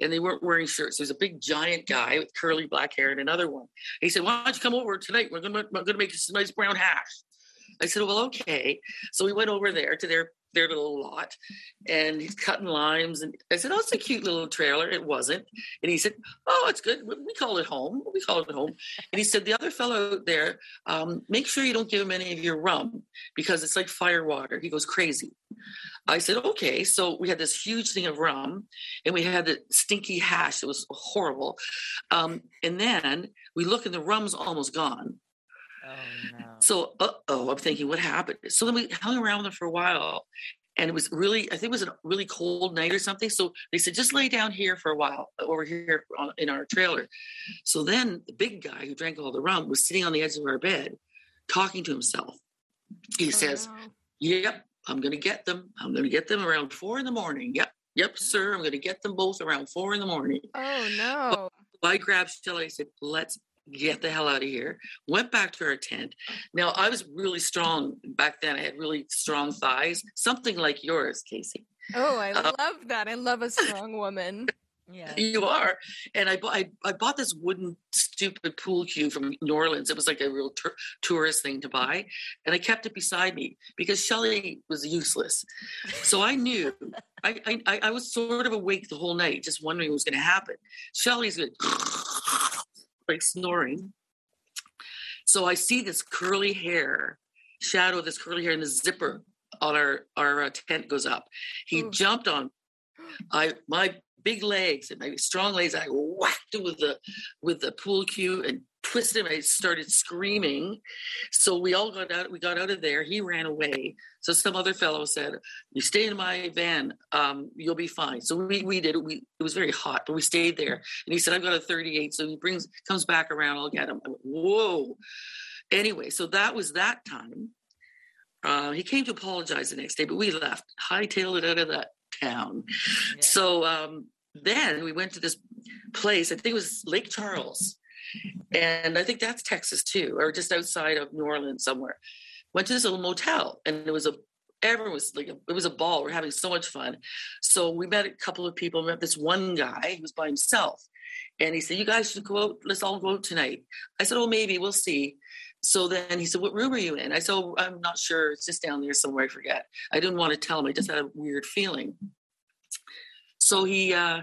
and they weren't wearing shirts. There's a big giant guy with curly black hair and another one. He said, "Why don't you come over tonight? We're gonna we're gonna make some nice brown hash." I said, "Well, okay." So we went over there to their their little lot, and he's cutting limes. And I said, "Oh, it's a cute little trailer." It wasn't, and he said, "Oh, it's good. We call it home. We call it home." And he said, "The other fellow there, um, make sure you don't give him any of your rum because it's like fire water. He goes crazy." I said, "Okay." So we had this huge thing of rum, and we had the stinky hash. It was horrible. Um, and then we look, and the rum's almost gone. Oh no. So, uh oh, I'm thinking, what happened? So then we hung around with them for a while, and it was really, I think it was a really cold night or something. So they said, just lay down here for a while over here on, in our trailer. So then the big guy who drank all the rum was sitting on the edge of our bed, talking to himself. He Oh, says, no. Yep, I'm going to get them. I'm going to get them around four in the morning. Yep, yep, sir. I'm going to get them both around four in the morning. Oh no. I grabbed Shelly. I said, let's get the hell out of here. Went back to our tent. Now, I was really strong back then. I had really strong thighs, something like yours, Casey. Oh, I Uh, love that. I love a strong woman. yeah. You are. And I, I, I bought this wooden, stupid pool cue from New Orleans. It was like a real tour tourist thing to buy. And I kept it beside me because Shelly was useless. So I knew, I, I, I- I was sort of awake the whole night, just wondering what was going to happen. Shelly's good, like snoring. So I see this curly hair, shadow this curly hair, and the zipper on our, our uh, tent goes up. He Ooh. jumped on I my big legs and my strong legs. I whacked him with the with the pool cue and twisted him. I started screaming. So we all got out. We got out of there. He ran away. So some other fellow said, "You stay in my van. Um, you'll be fine." So we we did. We it was very hot, but we stayed there. And he said, "I've got a 38." So he brings comes back around. I'll get him. Went, Whoa. Anyway, so that was that time. Uh, he came to apologize the next day, but we left, hightailed it out of that town. Yeah. So um, then we went to this place. I think it was Lake Charles, and I think that's Texas too, or just outside of New Orleans somewhere. Went to this little motel, and it was a everyone was like it was a ball. We're having so much fun. So we met a couple of people. Met this one guy. He was by himself, and he said, "You guys should go out. Let's all go out tonight." I said, "Oh, maybe we'll see." So then he said, "What room are you in?" I said, oh, "I'm not sure. It's just down there somewhere. I forget." I didn't want to tell him. I just had a weird feeling. So he uh,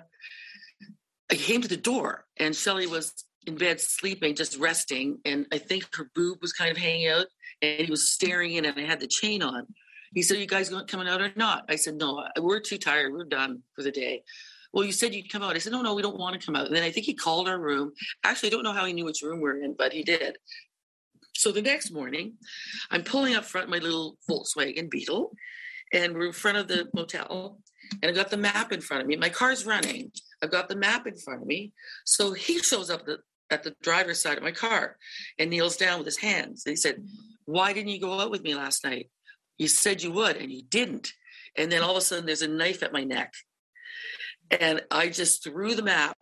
came to the door, and Shelley was in bed sleeping, just resting, and I think her boob was kind of hanging out, and he was staring in, and I had the chain on. He said, "You guys coming out or not?" I said, "No, we're too tired. We're done for the day." Well, you said you'd come out. I said, "No, no, we don't want to come out." And then I think he called our room. Actually, I don't know how he knew which room we're in, but he did. So the next morning, I'm pulling up front my little Volkswagen Beetle, and we're in front of the motel, and I've got the map in front of me. My car's running. I've got the map in front of me. So he shows up the, at the driver's side of my car and kneels down with his hands. And he said, Why didn't you go out with me last night? You said you would, and you didn't. And then all of a sudden, there's a knife at my neck. And I just threw the map,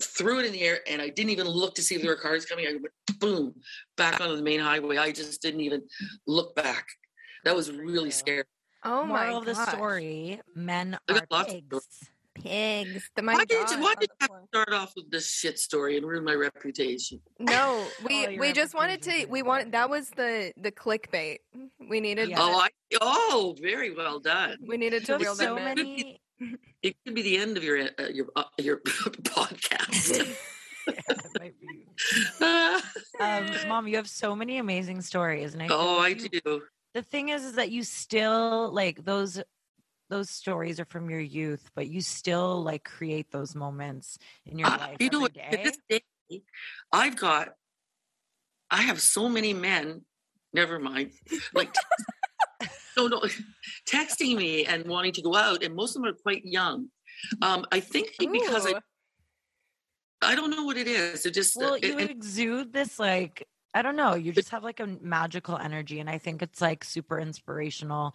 threw it in the air, and I didn't even look to see if there were cars coming. I went boom, back onto the main highway. I just didn't even look back. That was really scary. Oh my Moral of the story: Men are got lots of pigs. Pigs. The, my why did you, why did you have to start off with this shit story and ruin my reputation? No, Oh, we your we just wanted to. We want that was the the clickbait. We needed. Yeah. Oh, I, oh, very well done. we needed to reel so them in. many. It could be the end of your uh, your uh, your podcast. it might be. Ah, Um, Mom, you have so many amazing stories, and I. oh, I you- do. The thing is, is that you still like those. Those stories are from your youth, but you still like create those moments in your Uh, life you know what? To this day, I've got. I have so many men. Never mind. Like. no, no, texting me and wanting to go out, and most of them are quite young. Um, I think because I, Ooh. I don't know what it is. It just Well, it- you exude this like I don't know. You just have like a magical energy. And I think it's like super inspirational.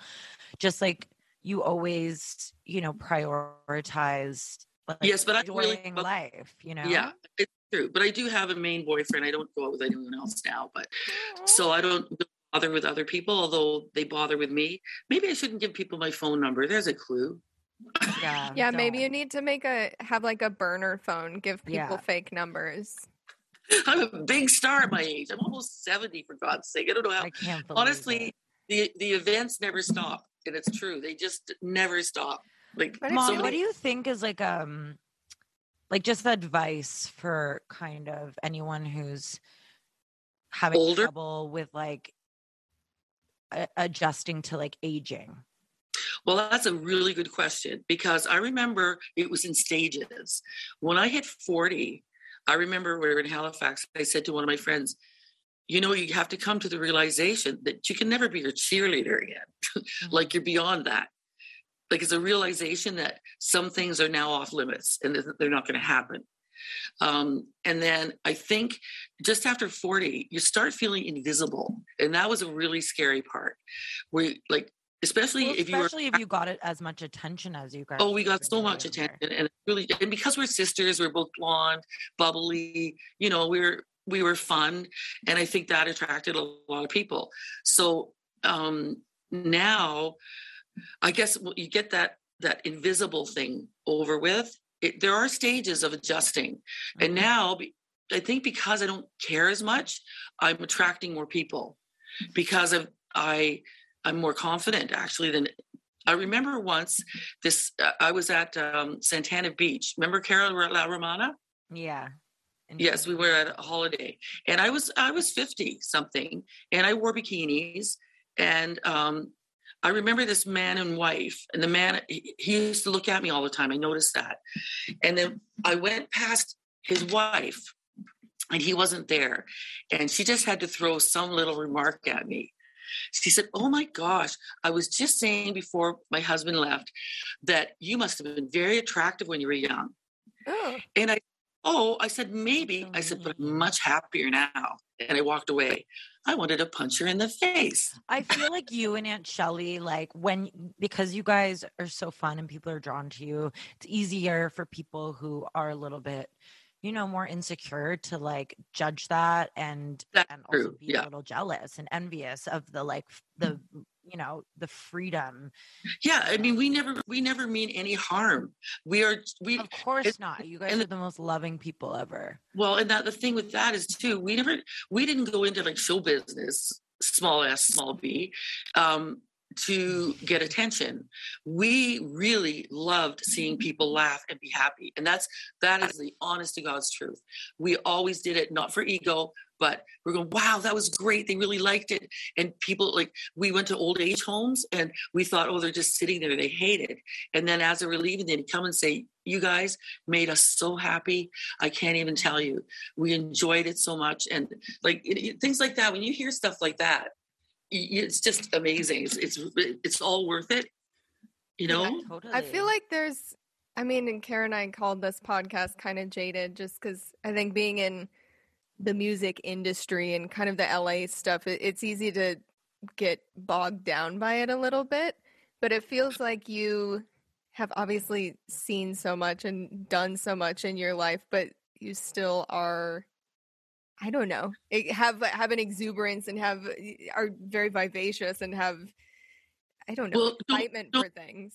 Just like you always, you know, prioritize like, yes, but I enjoying really life, you know? Yeah, it's true. But I do have a main boyfriend. I don't go out with anyone else now. But so I don't bother with other people, although they bother with me. Maybe I shouldn't give people my phone number. There's a clue. Yeah. Yeah, maybe you need to make a have like a burner phone, give people Yeah. fake numbers. I'm a big star at my age. I'm almost 70 for God's sake. I don't know how I can't believe honestly it. The the events never stop. And it's true. They just never stop. Like Mom, so what do you think is like um like just advice for kind of anyone who's having Older? trouble with like a- adjusting to like aging? Well, that's a really good question because I remember it was in stages. When I hit 40, I remember we were in Halifax. I said to one of my friends, you know, you have to come to the realization that you can never be your cheerleader again. like you're beyond that. Like it's a realization that some things are now off limits and they're not going to happen. Um, and then I think just after 40, you start feeling invisible. And that was a really scary part. Where like, especially Well, if you were especially if you got it as much attention as you guys. Oh, we got so much attention, and really, and because we're sisters, we're both blonde, bubbly. You know, we were we were fun, and I think that attracted a lot of people. So um, now, I guess you get that that invisible thing over with. It, there are stages of adjusting, and Mhm. now I think because I don't care as much, I'm attracting more people because of I I'm more confident actually than I remember once this uh, I was at um, Santana Beach. Remember Carol La Romana? Yeah. Yes, we were at a holiday, and I was I was fifty something, and I wore bikinis, and um, I remember this man and wife, and the man he, he used to look at me all the time. I noticed that, and then I went past his wife, and he wasn't there, and she just had to throw some little remark at me. She said, "Oh my gosh, I was just saying before my husband left that you must have been very attractive when you were young." Oh, And I, oh, I said, maybe. I said, but I'm much happier now. And I walked away. I wanted to punch her in the face. I feel like you and Aunt Shelly, like when because you guys are so fun and people are drawn to you, it's easier for people who are a little bit, you know, more insecure to like judge that and That's and also be yeah. a little jealous and envious of the like the mm. You know the freedom. Yeah, I mean, we never, we never mean any harm. We are, we, Of course it- not. You guys and are the most loving people ever. well, and that the thing with that is too, we never, we didn't go into like show business, small s, small b, um, to get attention. We really loved seeing people laugh and be happy. And that's, that is the honest to God's truth. We always did it, not for ego, but we're going, wow, that was great. They really liked it. And people like, we went to old age homes and we thought, oh, they're just sitting there. They hate it. And then as they were leaving, they'd come and say, you guys made us so happy. I can't even tell you. We enjoyed it so much. And like it, it- things like that, when you hear stuff like that, y- y- it's just amazing. It's, it's, it's all worth it. You know? Yeah, totally. I feel like there's, I mean, and Karen and I called this podcast kind of jaded just because I think being in the music industry and kind of the LA stuff, it's easy to get bogged down by it a little bit. But it feels like you have obviously seen so much and done so much in your life, but you still are. I don't know, have have an exuberance and have are very vivacious and have I don't know Well, don't- excitement don't- for things.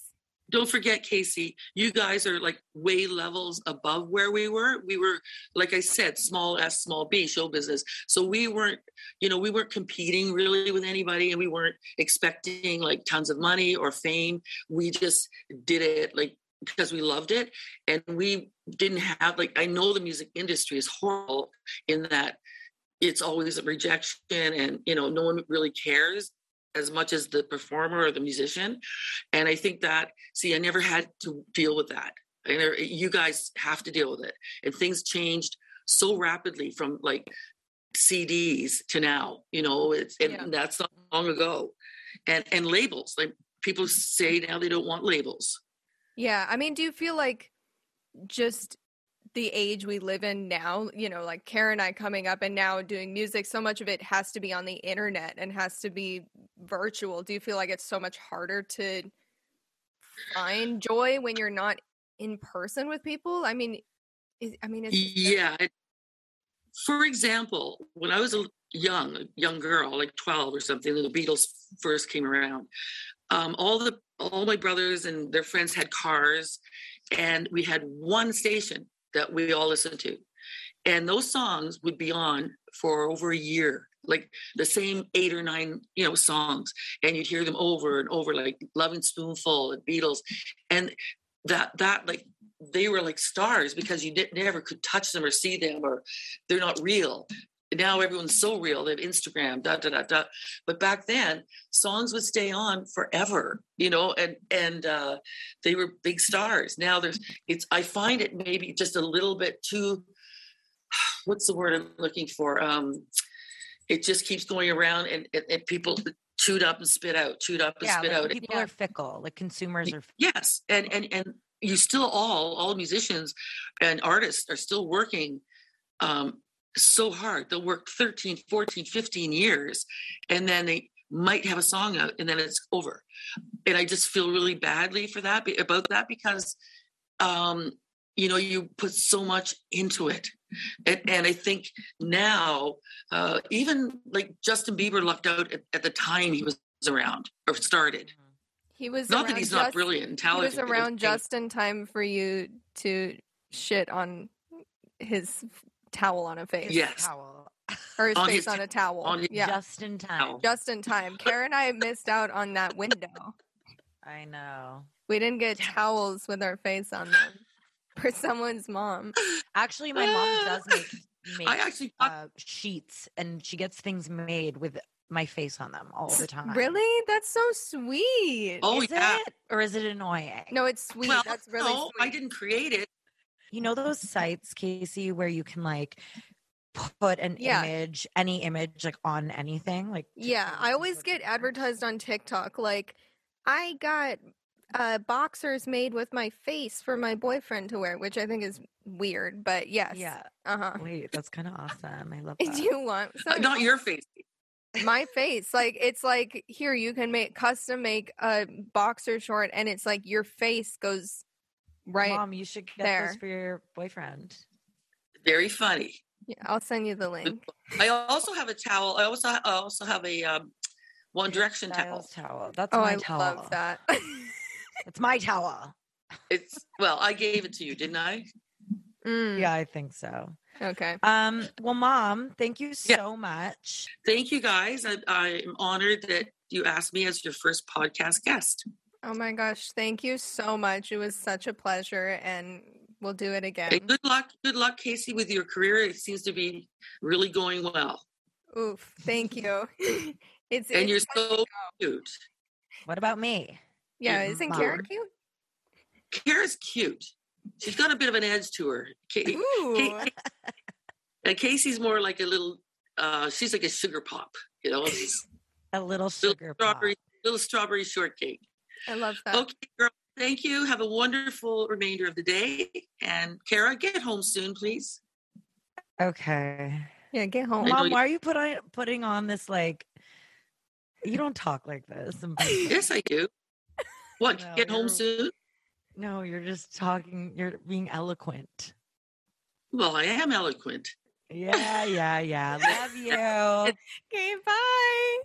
Don't forget casey you guys are like way levels above where we were. We were like i said small s small b show business. So we weren't you know we weren't competing really with anybody and we weren't expecting like tons of money or fame. We just did it like because we loved it and we didn't have like i know the music industry is horrible in that it's always a rejection and you know no one really cares as much as the performer or the musician. And i think that see i never had to deal with that. I never, you guys have to deal with it. And things changed so rapidly from like cds to now you know it's and Yeah. that's not long ago. And and labels like people say now they don't want labels. Yeah, I mean, do you feel like just the age we live in now, you know, like Karen and I coming up and now doing music, so much of it has to be on the internet and has to be virtual. Do you feel like it's so much harder to find joy when you're not in person with people? I mean, is, I mean, yeah. For example, when I was a young, young girl, like 12 or something, when the Beatles first came around, um, all the all my brothers and their friends had cars, and we had one station that we all listened to, and those songs would be on for over a year, like the same eight or nine, you know, songs, and you'd hear them over and over, like "Lovin' Spoonful" and Beatles, and that that like they were like stars because you did, never could touch them or see them or they're not real now everyone's so real they have instagram da da da da but back then songs would stay on forever you know and and uh they were big stars now there's it's i find it maybe just a little bit too what's the word i'm looking for um it just keeps going around and, and, and people chewed up and spit out chewed up and yeah, spit like out people Yeah. are fickle. Like consumers are. Fickle. yes and and and you still all all musicians and artists are still working um so hard. They'll work 13 14 15 years and then they might have a song out and then it's over. And i just feel really badly for that about that because um you know you put so much into it. And, and i think now uh even like justin bieber lucked out at, at the time he was around or started. He was not that he's not brilliant and He talented was around just in time for you to shit on his towel on a face. Yes. Towel. Or his On face his on a towel. on his- yeah. Just in time. just in time. Karen and I missed out on that window. I know. We didn't get Damn it. towels with our face on them for someone's mom. Actually, my mom does make, make I actually bought- uh, sheets, and she gets things made with my face on them all the time. Really? That's so sweet. oh is yeah it, or is it annoying? No, it's sweet. well That's really no, sweet. i didn't create it You know those sites, Casey, where you can like put an Yeah. image, any image, like on anything. Like Yeah, I always get advertised on TikTok like I got uh boxers made with my face for my boyfriend to wear, which I think is weird, but yes. Yeah. Uh-huh. Wait, that's kind of awesome. I love Do that. you want Uh, not your face my face like it's like here you can make custom make a boxer short and it's like your face goes right Mom, you should get there. those for your boyfriend. very funny yeah, i'll send you the link i also have a towel i also i also have a um one direction towel Styles towel. That's oh my i towel. love that It's my towel. it's well i gave it to you didn't i Mm, Yeah, I think so. okay Um, well, mom, thank you Yeah. so much. thank you guys I, i'm honored that you asked me as your first podcast guest oh my gosh thank you so much it was such a pleasure and we'll do it again. and good luck good luck casey with your career it seems to be really going well. Oof thank you. It's and it's you're so cute. What about me? yeah you're isn't mom. Kara cute? Kara's cute. She's got a bit of an edge to her. Ka- ooh. And casey's more like a little uh she's like a sugar pop you know? A little little sugar pop. strawberry little strawberry shortcake i love that Okay, girl. Thank you. Have a wonderful remainder of the day. And Kara, get home soon, please. Okay. yeah get home I Mom, you- why are you putting putting on this like? You don't talk like this. Yes, I do. What? No, get home soon? No, you're just talking. You're being eloquent. Well, I am eloquent. Yeah, yeah, yeah. Love you. okay bye